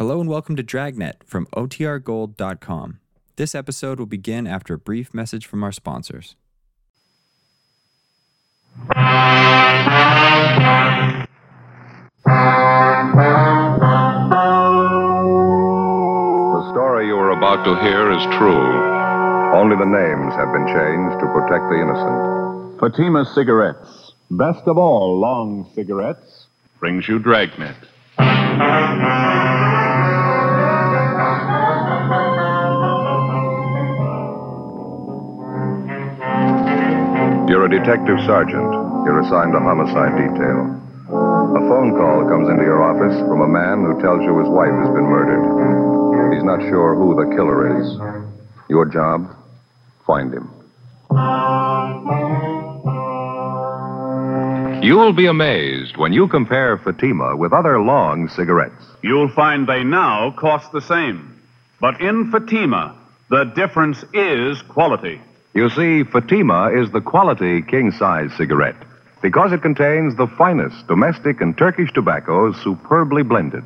Hello and welcome to Dragnet from OTRGold.com. This episode will begin after a brief message from our sponsors. The story you are about to hear is true. Only the names have been changed to protect the innocent. Fatima Cigarettes, best of all long cigarettes, brings you Dragnet. You're a detective sergeant. You're assigned to homicide detail. A phone call comes into your office from a man who tells you his wife has been murdered. He's not sure who the killer is. Your job? Find him. You will be amazed when you compare Fatima with other long cigarettes. You'll find they now cost the same. But in Fatima, the difference is quality. You see, Fatima is the quality king size cigarette because it contains the finest domestic and Turkish tobaccos superbly blended.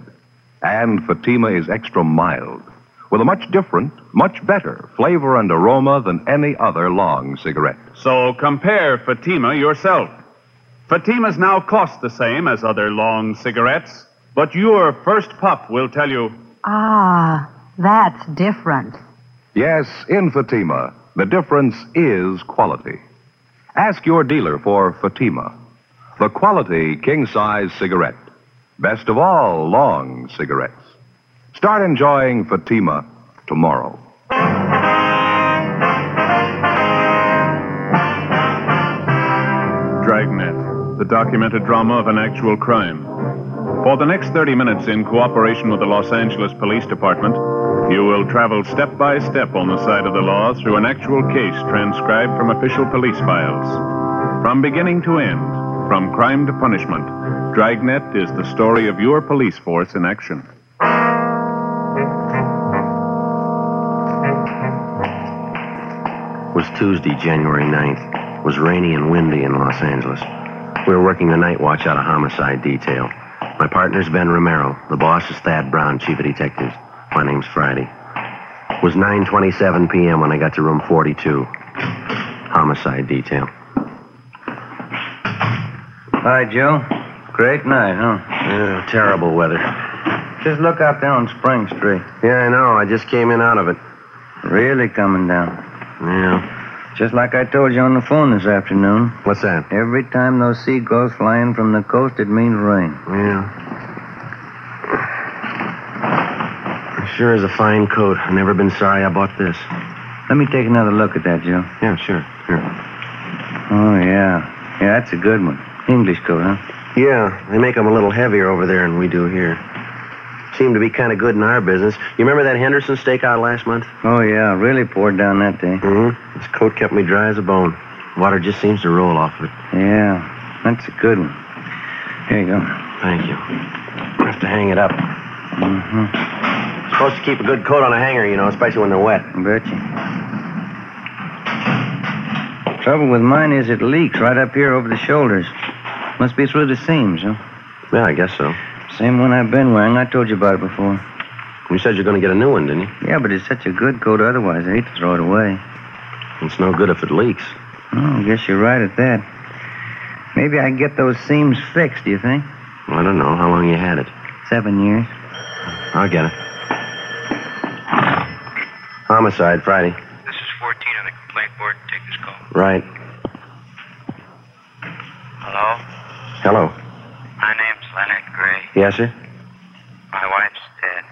And Fatima is extra mild with a much different, much better flavor and aroma than any other long cigarette. So compare Fatima yourself. Fatimas now cost the same as other long cigarettes, but your first puff will tell you Ah, that's different. Yes, in Fatima, the difference is quality. Ask your dealer for Fatima, the quality king size cigarette. Best of all long cigarettes. Start enjoying Fatima tomorrow. The documented drama of an actual crime. For the next 30 minutes, in cooperation with the Los Angeles Police Department, you will travel step by step on the side of the law through an actual case transcribed from official police files. From beginning to end, from crime to punishment, Dragnet is the story of your police force in action. It was Tuesday, January 9th. It was rainy and windy in Los Angeles. We were working the night watch out of homicide detail. My partner's Ben Romero. The boss is Thad Brown, chief of detectives. My name's Friday. It was 9.27 p.m. when I got to room 42. Homicide detail. Hi, Joe. Great night, huh? Yeah, terrible weather. Just look out there on Spring Street. Yeah, I know. I just came in out of it. Really coming down. Yeah. Just like I told you on the phone this afternoon. What's that? Every time those seagulls fly in from the coast, it means rain. Yeah. Sure is a fine coat. I've never been sorry I bought this. Let me take another look at that, Joe. Yeah, sure, sure. Oh, yeah. Yeah, that's a good one. English coat, huh? Yeah, they make them a little heavier over there than we do here. Seem to be kind of good in our business. You remember that Henderson stakeout last month? Oh, yeah. Really poured down that day. Mm-hmm. This coat kept me dry as a bone. Water just seems to roll off of it. Yeah, that's a good one. Here you go. Thank you. I have to hang it up. Mm-hmm. Supposed to keep a good coat on a hanger, you know, especially when they're wet. Betcha. Trouble with mine is it leaks right up here over the shoulders. Must be through the seams, huh? Yeah, I guess so. Same one I've been wearing. I told you about it before. You said you're going to get a new one, didn't you? Yeah, but it's such a good coat otherwise. I hate to throw it away. It's no good if it leaks. Oh, I guess you're right at that. Maybe I can get those seams fixed, do you think? I don't know how long you had it. Seven years. I'll get it. Homicide, Friday. This is 14 on the complaint board. Take this call. Right. Hello? Hello. My name's Leonard Gray. Yes, sir? My wife's dead.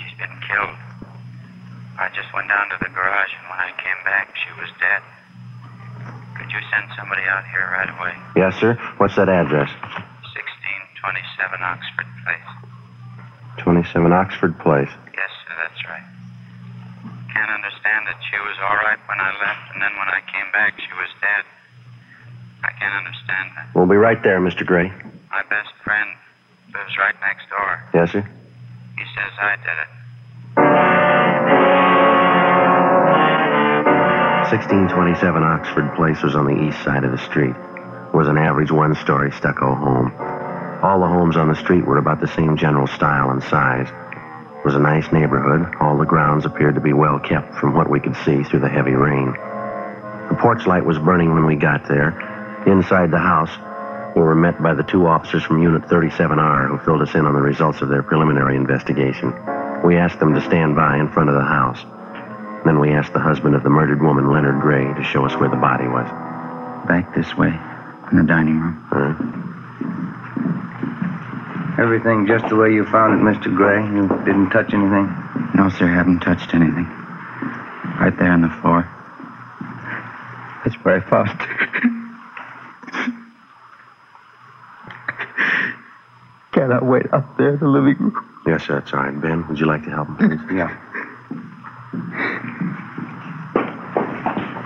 She's been killed. I just went down to the garage, and when I came back, she was dead. Could you send somebody out here right away? Yes, sir. What's that address? 1627 Oxford Place. 27 Oxford Place. Yes, sir, that's right. Can't understand that she was all right when I left, and then when I came back, she was dead. I can't understand that. We'll be right there, Mr. Gray. My best friend lives right next door. Yes, sir? He says I did it. 1627 Oxford Place was on the east side of the street. It was an average one story stucco home. All the homes on the street were about the same general style and size. It was a nice neighborhood. All the grounds appeared to be well kept from what we could see through the heavy rain. The porch light was burning when we got there. Inside the house, we were met by the two officers from Unit 37R who filled us in on the results of their preliminary investigation. We asked them to stand by in front of the house. Then we asked the husband of the murdered woman, Leonard Gray, to show us where the body was. Back this way, in the dining room. Huh? Everything just the way you found it, Mr. Gray. You didn't touch anything? No, sir, haven't touched anything. Right there on the floor. That's where I found it. Cannot mm-hmm. wait up there in the living room. Yes, sir, that's all right. Ben, would you like to help him, please? Yeah.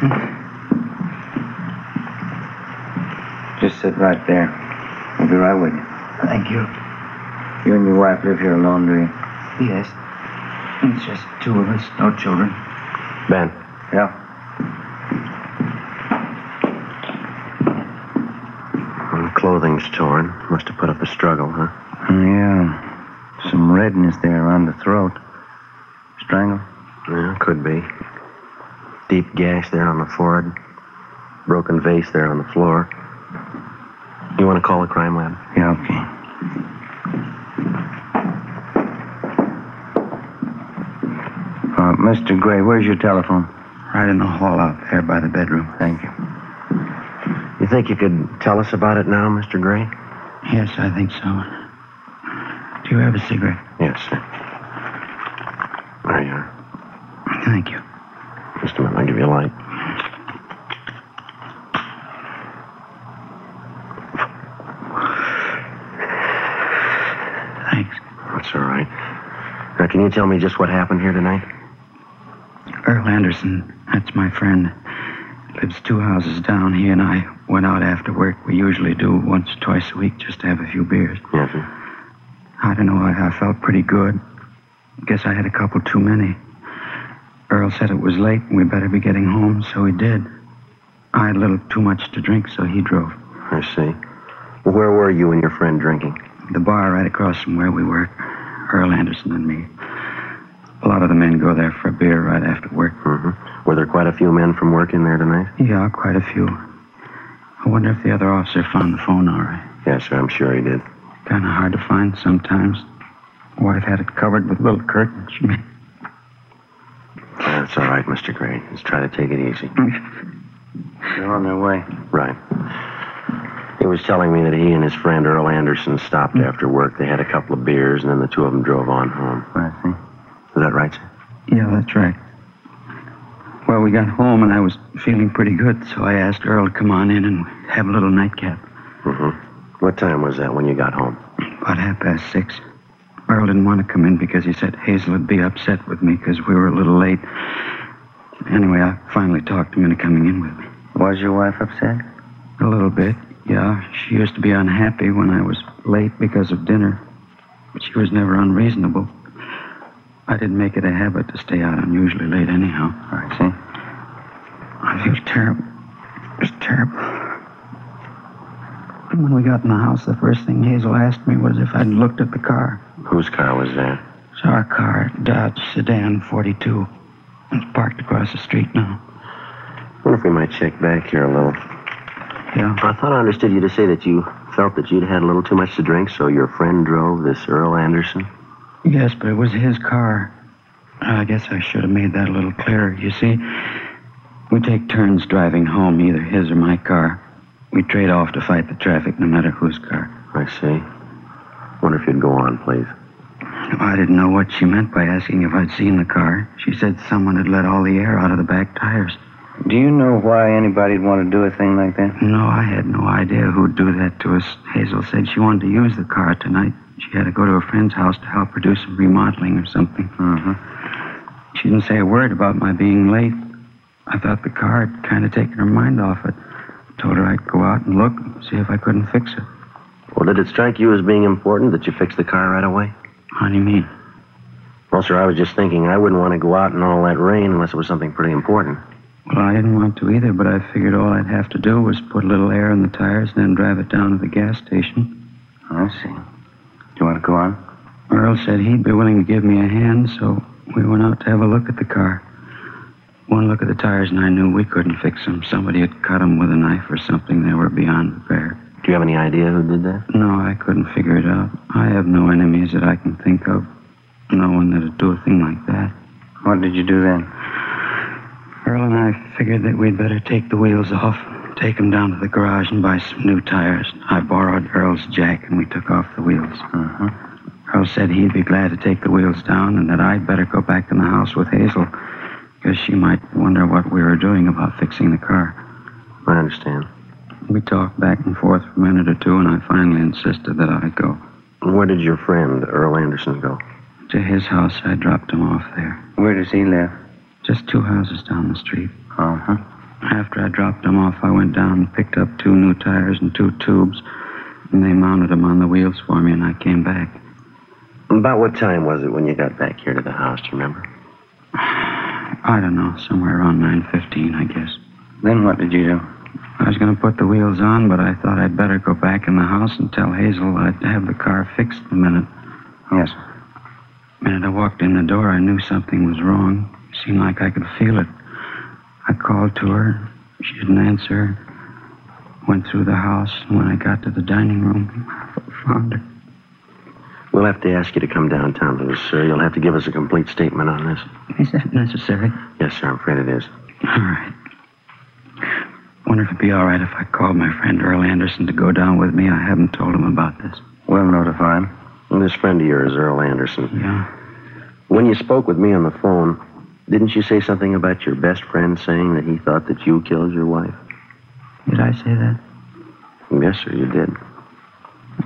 Mm-hmm. Just sit right there. I'll be right with you. Thank you. You and your wife live here alone, do you? Yes. It's just two of us, no children. Ben, Yeah. well, the clothing's torn. Must have put up a struggle, huh? Yeah. Some redness there around the throat. Strangle? Yeah, could be. Deep gash there on the forehead. Broken vase there on the floor. You want to call the crime lab? Yeah, okay. Uh, Mr. Gray, where's your telephone? Right in the hall out there by the bedroom. Thank you. You think you could tell us about it now, Mr. Gray? Yes, I think so. You have a cigarette? Yes, sir. There you are. Thank you. Just a minute, I'll give you a light. Thanks. That's all right. Now, can you tell me just what happened here tonight? Earl Anderson, that's my friend. Lives two houses down. He and I went out after work. We usually do once, or twice a week, just to have a few beers. Yes, sir. I don't know, I, I felt pretty good. Guess I had a couple too many. Earl said it was late and we better be getting home, so he did. I had a little too much to drink, so he drove. I see. Well, where were you and your friend drinking? The bar right across from where we work. Earl Anderson and me. A lot of the men go there for a beer right after work. Mm-hmm. Were there quite a few men from work in there tonight? Yeah, quite a few. I wonder if the other officer found the phone all right. Yes, sir, I'm sure he did. Kind of hard to find sometimes. Wife had it covered with little curtains. That's all right, Mr. Gray. Let's try to take it easy. They're on their way. Right. He was telling me that he and his friend Earl Anderson stopped after work. They had a couple of beers, and then the two of them drove on home. I see. Is that right, sir? Yeah, that's right. Well, we got home and I was feeling pretty good, so I asked Earl to come on in and have a little nightcap. Mm-hmm. What time was that when you got home? About half past six. Earl didn't want to come in because he said Hazel would be upset with me because we were a little late. Anyway, I finally talked him into coming in with me. Was your wife upset? A little bit, yeah. She used to be unhappy when I was late because of dinner, but she was never unreasonable. I didn't make it a habit to stay out unusually late anyhow. I see. I feel terrible. Just terrible. And when we got in the house, the first thing Hazel asked me was if I'd looked at the car. Whose car was that? It's our car, Dodge Sedan 42. It's parked across the street now. wonder if we might check back here a little. Yeah. I thought I understood you to say that you felt that you'd had a little too much to drink, so your friend drove this Earl Anderson? Yes, but it was his car. I guess I should have made that a little clearer. You see, we take turns driving home, either his or my car. We trade off to fight the traffic, no matter whose car. I see. Wonder if you'd go on, please. I didn't know what she meant by asking if I'd seen the car. She said someone had let all the air out of the back tires. Do you know why anybody'd want to do a thing like that? No, I had no idea who'd do that to us. Hazel said she wanted to use the car tonight. She had to go to a friend's house to help her do some remodeling or something. Mm-hmm. She didn't say a word about my being late. I thought the car had kind of taken her mind off it. I told her I'd go out and look and see if I couldn't fix it. Well, did it strike you as being important that you fix the car right away? How do you mean? Well, sir, I was just thinking I wouldn't want to go out in all that rain unless it was something pretty important. Well, I didn't want to either, but I figured all I'd have to do was put a little air in the tires and then drive it down to the gas station. I see. Do you want to go on? Earl said he'd be willing to give me a hand, so we went out to have a look at the car. One look at the tires, and I knew we couldn't fix them. Somebody had cut them with a knife or something. They were beyond repair. Do you have any idea who did that? No, I couldn't figure it out. I have no enemies that I can think of. No one that'd do a thing like that. What did you do then? Earl and I figured that we'd better take the wheels off, take them down to the garage and buy some new tires. I borrowed Earl's jack and we took off the wheels. Uh-huh. Earl said he'd be glad to take the wheels down and that I'd better go back in the house with Hazel because she might wonder what we were doing about fixing the car. I understand. We talked back and forth for a minute or two and I finally insisted that I go. Where did your friend, Earl Anderson, go? To his house, I dropped him off there. Where does he live? Just two houses down the street. Uh-huh. After I dropped him off, I went down and picked up two new tires and two tubes, and they mounted them on the wheels for me, and I came back. About what time was it when you got back here to the house, do you remember? I don't know, somewhere around 9.15, I guess. Then what did you do? I was going to put the wheels on, but I thought I'd better go back in the house and tell Hazel I'd have the car fixed in a minute. Yes. The minute I walked in the door, I knew something was wrong. It seemed like I could feel it. I called to her. She didn't answer. Went through the house, and when I got to the dining room, I found her. We'll have to ask you to come downtown to us, sir. You'll have to give us a complete statement on this. Is that necessary? Yes, sir, I'm afraid it is. All right. Wonder if it'd be all right if I called my friend Earl Anderson to go down with me. I haven't told him about this. We'll notify him. And this friend of yours, Earl Anderson. Yeah. When you spoke with me on the phone, didn't you say something about your best friend saying that he thought that you killed your wife? Did I say that? Yes, sir, you did.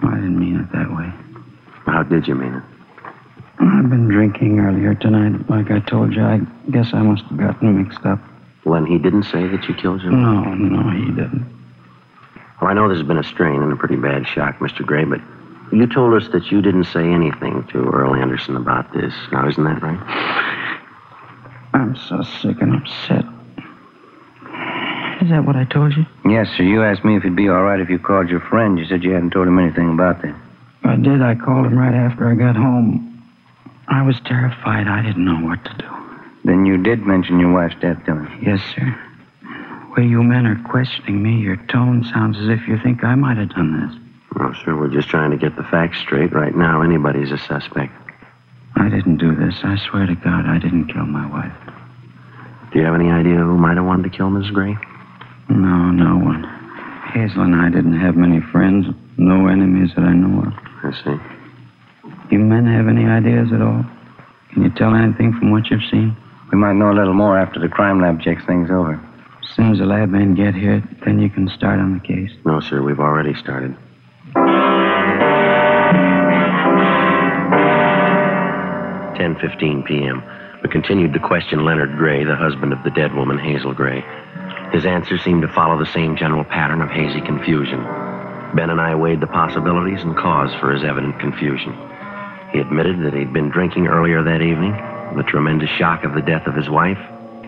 Oh, I didn't mean it that way. How did you mean it? I've been drinking earlier tonight. Like I told you, I guess I must have gotten mixed up. When he didn't say that you killed him? No, no, he didn't. Well, I know there's been a strain and a pretty bad shock, Mr. Gray, but you told us that you didn't say anything to Earl Anderson about this. Now, isn't that right? I'm so sick and upset. Is that what I told you? Yes, sir. You asked me if it'd be all right if you called your friend. You said you hadn't told him anything about that. I did. I called him right after I got home. I was terrified. I didn't know what to do. Then you did mention your wife's death to him. Yes, sir. The way you men are questioning me, your tone sounds as if you think I might have done this. No, sir, we're just trying to get the facts straight. Right now, anybody's a suspect. I didn't do this. I swear to God, I didn't kill my wife. Do you have any idea who might have wanted to kill Miss Gray? No, no one. Hazel and I didn't have many friends, no enemies that I know of. I see. You men have any ideas at all? Can you tell anything from what you've seen? We might know a little more after the crime lab checks things over. As soon as the lab men get here, then you can start on the case. No, sir, we've already started. Ten fifteen p.m. We continued to question Leonard Gray, the husband of the dead woman, Hazel Gray. His answers seemed to follow the same general pattern of hazy confusion. Ben and I weighed the possibilities and cause for his evident confusion. He admitted that he'd been drinking earlier that evening, the tremendous shock of the death of his wife,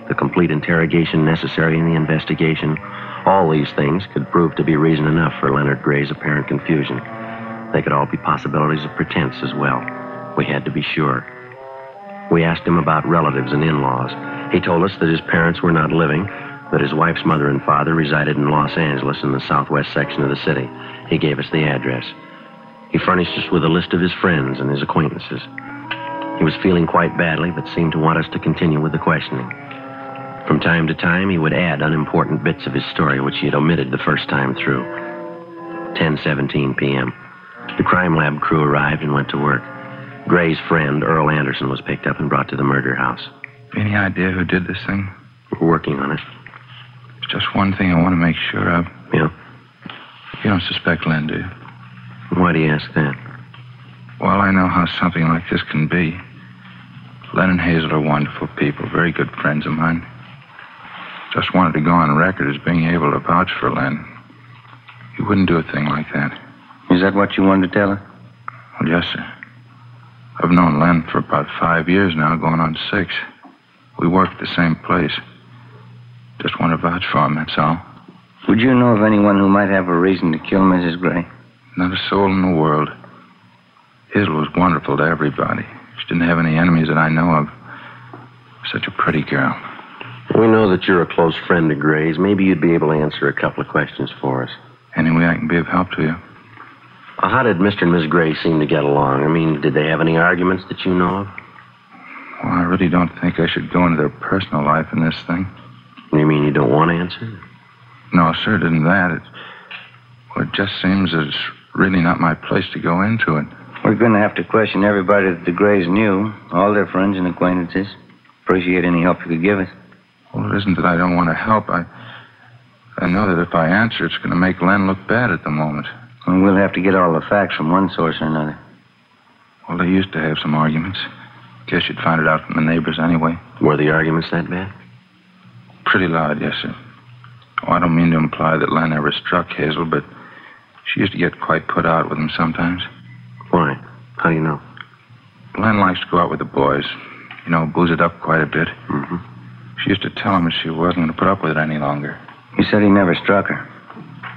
the complete interrogation necessary in the investigation. All these things could prove to be reason enough for Leonard Gray's apparent confusion. They could all be possibilities of pretense as well. We had to be sure. We asked him about relatives and in laws. He told us that his parents were not living, that his wife's mother and father resided in Los Angeles in the southwest section of the city. He gave us the address. He furnished us with a list of his friends and his acquaintances. He was feeling quite badly, but seemed to want us to continue with the questioning. From time to time, he would add unimportant bits of his story which he had omitted the first time through. 10:17 p.m. The crime lab crew arrived and went to work. Gray's friend, Earl Anderson, was picked up and brought to the murder house. Any idea who did this thing? We're working on it. There's just one thing I want to make sure of. Yeah. You don't suspect Len, do you? Why do you ask that? Well, I know how something like this can be. Len and Hazel are wonderful people, very good friends of mine. Just wanted to go on record as being able to vouch for Len. He wouldn't do a thing like that. Is that what you wanted to tell her? Well, yes, sir. I've known Len for about five years now, going on six. We work at the same place. Just want to vouch for him, that's all. Would you know of anyone who might have a reason to kill Mrs. Gray? Not a soul in the world. Hazel was wonderful to everybody. She didn't have any enemies that I know of. Such a pretty girl. We know that you're a close friend of Gray's. Maybe you'd be able to answer a couple of questions for us. Any way I can be of help to you? Uh, how did Mr. and Miss Gray seem to get along? I mean, did they have any arguments that you know of? Well, I really don't think I should go into their personal life in this thing. You mean you don't want to answer? No, sir, didn't that. It, well, it just seems that it's really not my place to go into it. We're going to have to question everybody that the Grays knew, all their friends and acquaintances. Appreciate any help you could give us. Well, it isn't that I don't want to help. I, I know that if I answer, it's going to make Len look bad at the moment. And we'll have to get all the facts from one source or another. Well, they used to have some arguments. Guess you'd find it out from the neighbors anyway. Were the arguments that bad? Pretty loud, yes, sir. Oh, I don't mean to imply that Len ever struck Hazel, but she used to get quite put out with him sometimes. Why? How do you know? Len likes to go out with the boys. You know, booze it up quite a bit. Mm-hmm. She used to tell him that she wasn't going to put up with it any longer. You said he never struck her.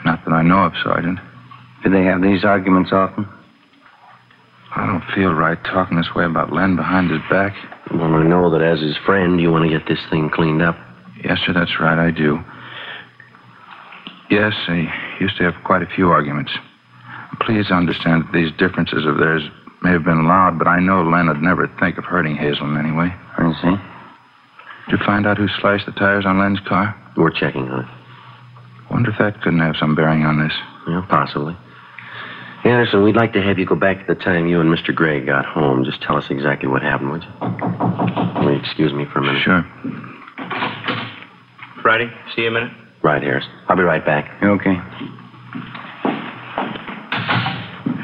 Not that I know of, Sergeant. Did they have these arguments often? I don't feel right talking this way about Len behind his back. Well, I know that as his friend, you want to get this thing cleaned up. Yes, sir, that's right, I do. Yes, I used to have quite a few arguments. Please understand that these differences of theirs may have been loud, but I know Len would never think of hurting Hazel in any way. I see. Did you find out who sliced the tires on Len's car? We're checking on it. Wonder if that couldn't have some bearing on this. Yeah, possibly. Anderson, we'd like to have you go back to the time you and Mr. Gray got home. Just tell us exactly what happened, would you? Will you excuse me for a minute? Sure. Friday, see you in a minute. Right, Harris. I'll be right back. Okay.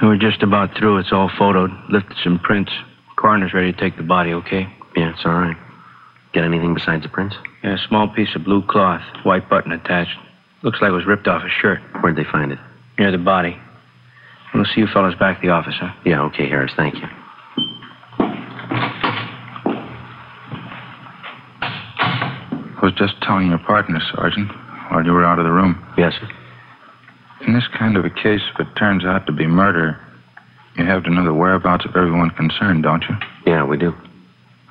We're just about through. It's all photoed. Lifted some prints. Coroner's ready to take the body, okay? Yeah, it's all right. Get anything besides the prints? Yeah, a small piece of blue cloth, white button attached. Looks like it was ripped off a shirt. Where'd they find it? Near the body. We'll see you fellas back at the office, huh? Yeah, okay, Harris. Thank you. Was just telling your partner, Sergeant, while you were out of the room. Yes, sir. In this kind of a case, if it turns out to be murder, you have to know the whereabouts of everyone concerned, don't you? Yeah, we do.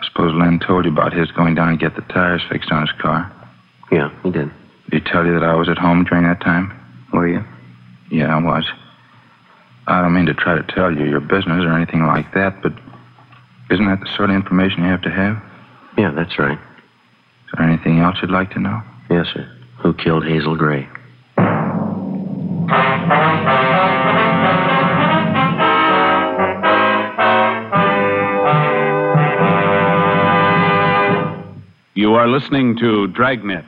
I suppose Len told you about his going down and get the tires fixed on his car. Yeah, he did. Did he tell you that I was at home during that time? Were you? Yeah, I was. I don't mean to try to tell you your business or anything like that, but isn't that the sort of information you have to have? Yeah, that's right. Is there anything else you'd like to know? Yes, sir. Who killed Hazel Gray? You are listening to Dragnet.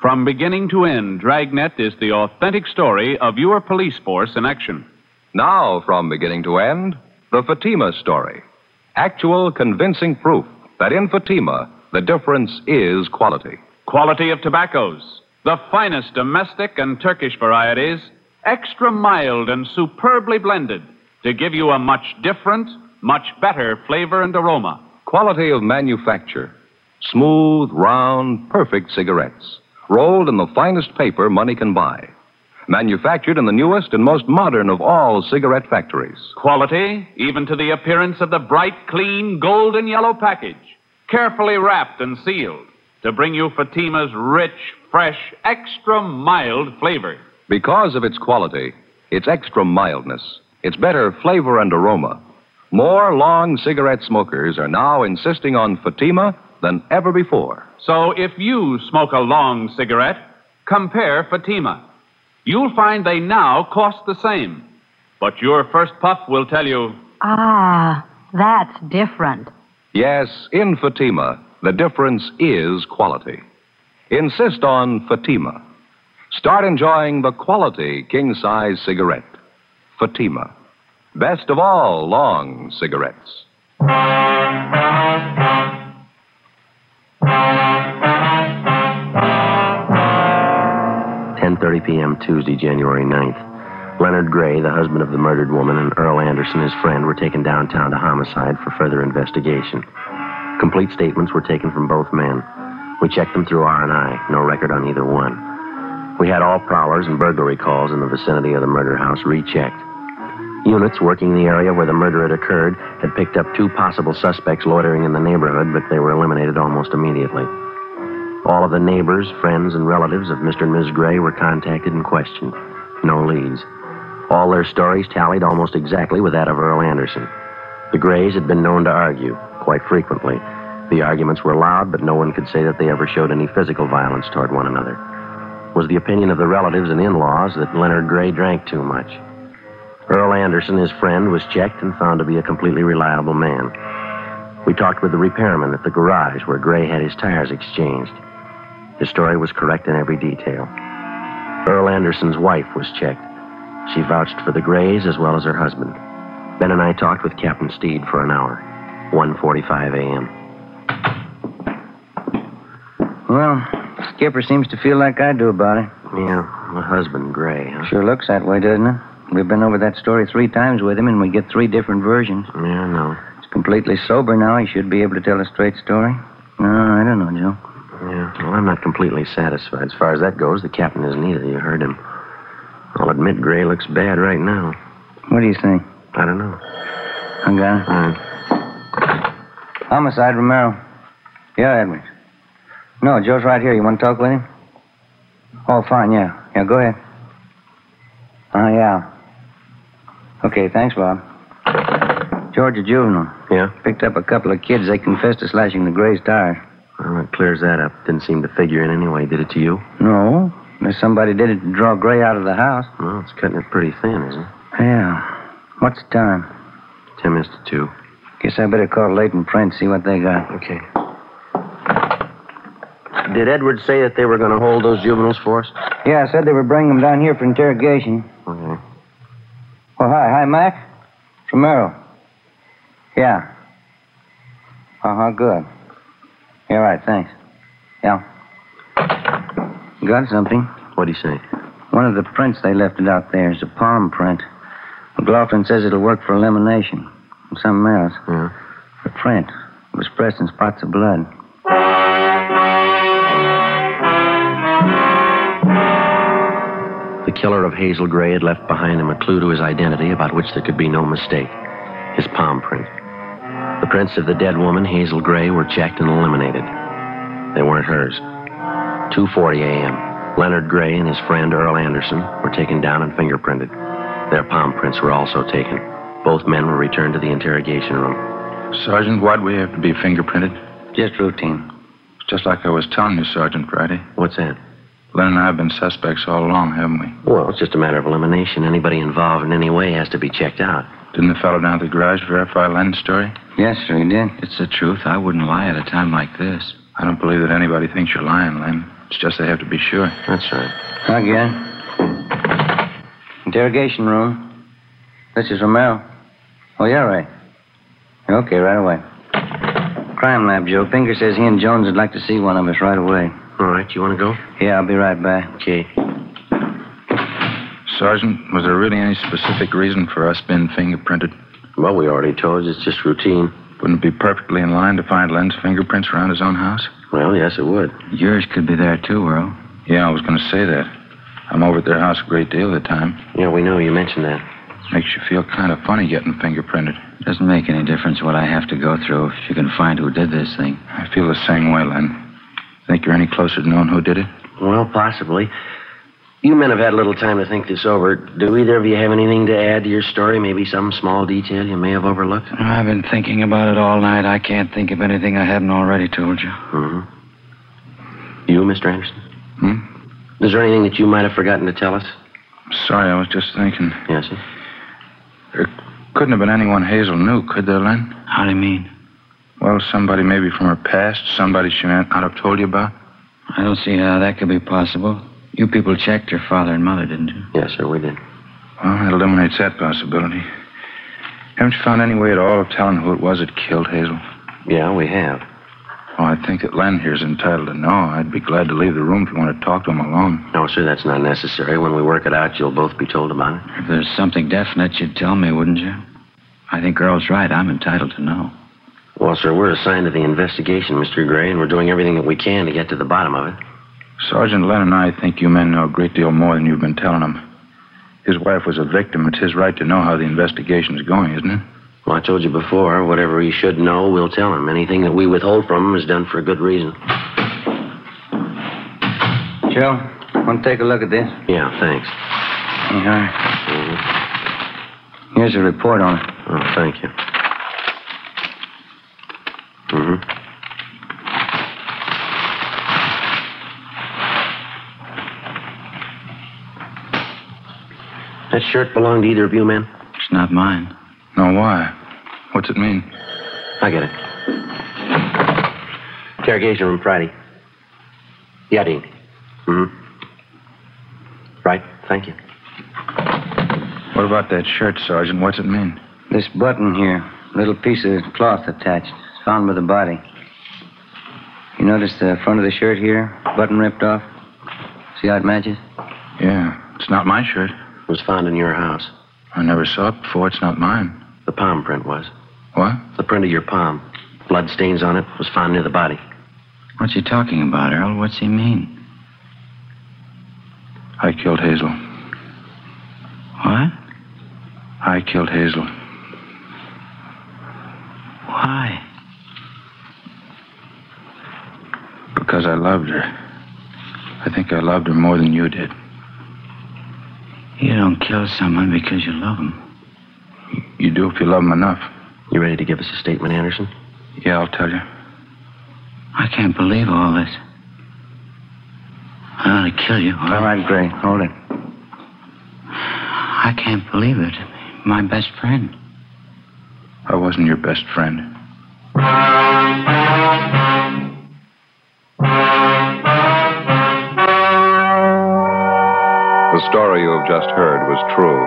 From beginning to end, Dragnet is the authentic story of your police force in action. Now, from beginning to end, the Fatima story. Actual convincing proof that in Fatima, the difference is quality. Quality of tobaccos, the finest domestic and Turkish varieties, extra mild and superbly blended to give you a much different, much better flavor and aroma. Quality of manufacture. Smooth, round, perfect cigarettes. Rolled in the finest paper money can buy. Manufactured in the newest and most modern of all cigarette factories. Quality, even to the appearance of the bright, clean, golden yellow package, carefully wrapped and sealed to bring you Fatima's rich, fresh, extra mild flavor. Because of its quality, its extra mildness, its better flavor and aroma, more long cigarette smokers are now insisting on Fatima than ever before. So if you smoke a long cigarette, compare Fatima. You'll find they now cost the same. But your first puff will tell you, Ah, that's different. Yes, in Fatima, the difference is quality. Insist on Fatima. Start enjoying the quality king size cigarette. Fatima. Best of all long cigarettes. 10:30 p.m. Tuesday, January 9th. Leonard Gray, the husband of the murdered woman, and Earl Anderson, his friend, were taken downtown to homicide for further investigation. Complete statements were taken from both men. We checked them through R&I. No record on either one. We had all prowlers and burglary calls in the vicinity of the murder house rechecked. Units working the area where the murder had occurred had picked up two possible suspects loitering in the neighborhood, but they were eliminated almost immediately. All of the neighbors, friends, and relatives of Mr. and Ms. Gray were contacted and questioned. No leads. All their stories tallied almost exactly with that of Earl Anderson. The Grays had been known to argue, quite frequently. The arguments were loud, but no one could say that they ever showed any physical violence toward one another. Was the opinion of the relatives and in laws that Leonard Gray drank too much. Earl Anderson, his friend, was checked and found to be a completely reliable man. We talked with the repairman at the garage where Gray had his tires exchanged. His story was correct in every detail. Earl Anderson's wife was checked. She vouched for the Grays as well as her husband. Ben and I talked with Captain Steed for an hour. 1.45 a.m. Well, Skipper seems to feel like I do about it. Yeah, my husband, Gray, huh? Sure looks that way, doesn't it? We've been over that story three times with him, and we get three different versions. Yeah, I know. He's completely sober now. He should be able to tell a straight story. No, I don't know, Joe. Yeah, well, I'm not completely satisfied. As far as that goes, the captain isn't either. You heard him. I'll admit Gray looks bad right now. What do you think? I don't know. I got it. Right. Homicide, Romero. Yeah, Edwards. No, Joe's right here. You want to talk with him? Oh, fine, yeah. Yeah, go ahead. Oh, yeah. Okay, thanks, Bob. Georgia Juvenile. Yeah? Picked up a couple of kids. They confessed to slashing the Gray's tires. Well, that clears that up. Didn't seem to figure in anyway. Did it to you? No. Unless somebody did it to draw Gray out of the house. Well, it's cutting it pretty thin, isn't it? Yeah. What's the time? Ten minutes to two. Guess I better call Latent Print, see what they got. Okay. Did Edwards say that they were going to hold those juveniles for us? Yeah, I said they were bringing them down here for interrogation. Okay. Oh, hi. Hi, Mac. Romero. Yeah. Uh-huh, good. Yeah, right, thanks. Yeah. Got something. What'd he say? One of the prints they left it out there is a palm print. McLaughlin says it'll work for elimination. Something else. Yeah. The print was pressed in spots of blood. The killer of Hazel Gray had left behind him a clue to his identity about which there could be no mistake his palm print. The prints of the dead woman, Hazel Gray, were checked and eliminated. They weren't hers. 2:40 a.m. Leonard Gray and his friend Earl Anderson were taken down and fingerprinted. Their palm prints were also taken. Both men were returned to the interrogation room. Sergeant, why'd we have to be fingerprinted? Just routine. Just like I was telling you, Sergeant Friday. What's that? Len and I have been suspects all along, haven't we? Well, it's just a matter of elimination. Anybody involved in any way has to be checked out. Didn't the fellow down at the garage verify Len's story? Yes, sir, he did. It's the truth. I wouldn't lie at a time like this. I don't believe that anybody thinks you're lying, Len. It's just they have to be sure. That's right. I get. Interrogation room. This is Romero. Oh, yeah, right. Okay, right away. Crime lab, Joe. Pinker says he and Jones would like to see one of us right away. All right, you want to go? Yeah, I'll be right back. Okay. Sergeant, was there really any specific reason for us being fingerprinted? Well, we already told you it's just routine. Wouldn't it be perfectly in line to find Len's fingerprints around his own house? Well, yes, it would. Yours could be there, too, Earl. Yeah, I was going to say that. I'm over at their house a great deal of the time. Yeah, we know. You mentioned that. Makes you feel kind of funny getting fingerprinted. Doesn't make any difference what I have to go through if you can find who did this thing. I feel the same way, Len. Think you're any closer to knowing who did it? Well, possibly. You men have had a little time to think this over. Do either of you have anything to add to your story? Maybe some small detail you may have overlooked? I've been thinking about it all night. I can't think of anything I haven't already told you. Mm-hmm. You, Mr. Anderson? Hmm? Is there anything that you might have forgotten to tell us? Sorry, I was just thinking. Yes, sir. There couldn't have been anyone Hazel knew, could there, Len? How do you mean? Well, somebody maybe from her past, somebody she might not have told you about. I don't see how that could be possible. You people checked your father and mother, didn't you? Yes, sir, we did. Well, that eliminates that possibility. Haven't you found any way at all of telling who it was that killed Hazel? Yeah, we have. Well, I think that Len here's entitled to know. I'd be glad to leave the room if you want to talk to him alone. No, sir, that's not necessary. When we work it out, you'll both be told about it. If there's something definite, you'd tell me, wouldn't you? I think Earl's right. I'm entitled to know. Well, sir, we're assigned to the investigation, Mr. Gray, and we're doing everything that we can to get to the bottom of it. Sergeant Len and I think you men know a great deal more than you've been telling them. His wife was a victim. It's his right to know how the investigation is going, isn't it? Well, I told you before, whatever he should know, we'll tell him. Anything that we withhold from him is done for a good reason. Joe, want to take a look at this? Yeah, thanks. Yeah. Mm-hmm. Here's a report on it. Oh, thank you. Mm-hmm. That shirt belong to either of you men? It's not mine. No, why? What's it mean? I get it. Interrogation room Friday. Yeah, Dean. Mm-hmm. Right, thank you. What about that shirt, Sergeant? What's it mean? This button here, little piece of cloth attached, found by the body. You notice the front of the shirt here, button ripped off? See how it matches? Yeah, it's not my shirt. Was found in your house. I never saw it before. It's not mine. The palm print was. What? The print of your palm. Blood stains on it was found near the body. What's he talking about, Earl? What's he mean? I killed Hazel. What? I killed Hazel. Why? Because I loved her. I think I loved her more than you did. You don't kill someone because you love them. You do if you love them enough. You ready to give us a statement, Anderson? Yeah, I'll tell you. I can't believe all this. I ought to kill you. Huh? All right, Gray, hold it. I can't believe it. My best friend. I wasn't your best friend. Story you have just heard was true.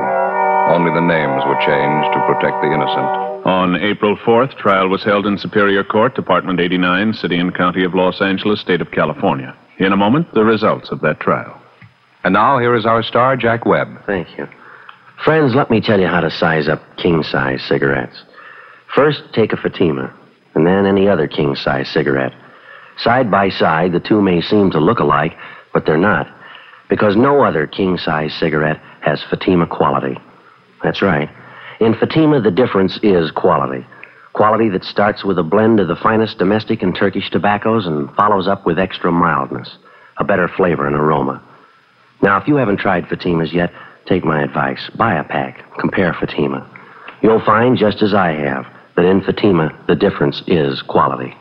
Only the names were changed to protect the innocent. On April 4th, trial was held in Superior Court, Department 89, City and County of Los Angeles, State of California. In a moment, the results of that trial. And now here is our star, Jack Webb. Thank you. Friends, let me tell you how to size up king size cigarettes. First, take a Fatima, and then any other king size cigarette. Side by side, the two may seem to look alike, but they're not, because no other king size cigarette has Fatima quality. That's right. In Fatima, the difference is quality. Quality that starts with a blend of the finest domestic and Turkish tobaccos and follows up with extra mildness, a better flavor and aroma. Now, if you haven't tried Fatimas yet, take my advice. Buy a pack. Compare Fatima. You'll find, just as I have, that in Fatima, the difference is quality.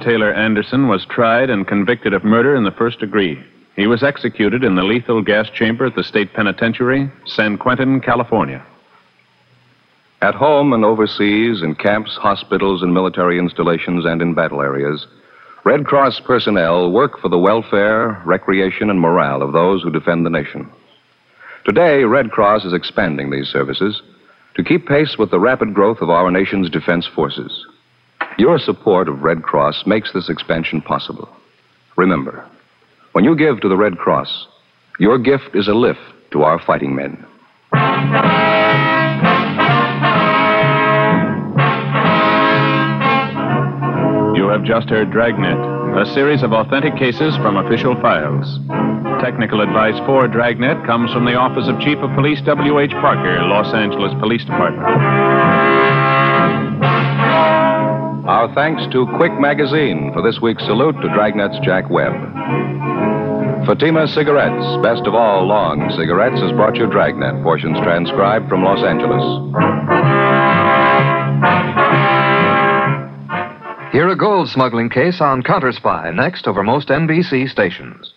Taylor Anderson was tried and convicted of murder in the first degree. He was executed in the lethal gas chamber at the state penitentiary, San Quentin, California. At home and overseas, in camps, hospitals, and military installations, and in battle areas, Red Cross personnel work for the welfare, recreation, and morale of those who defend the nation. Today, Red Cross is expanding these services to keep pace with the rapid growth of our nation's defense forces. Your support of Red Cross makes this expansion possible. Remember, when you give to the Red Cross, your gift is a lift to our fighting men. You have just heard Dragnet, a series of authentic cases from official files. Technical advice for Dragnet comes from the Office of Chief of Police W.H. Parker, Los Angeles Police Department. Our thanks to Quick Magazine for this week's salute to Dragnet's Jack Webb. Fatima Cigarettes, best of all long cigarettes, has brought you Dragnet, portions transcribed from Los Angeles. Hear a gold smuggling case on Counter Spy next over most NBC stations.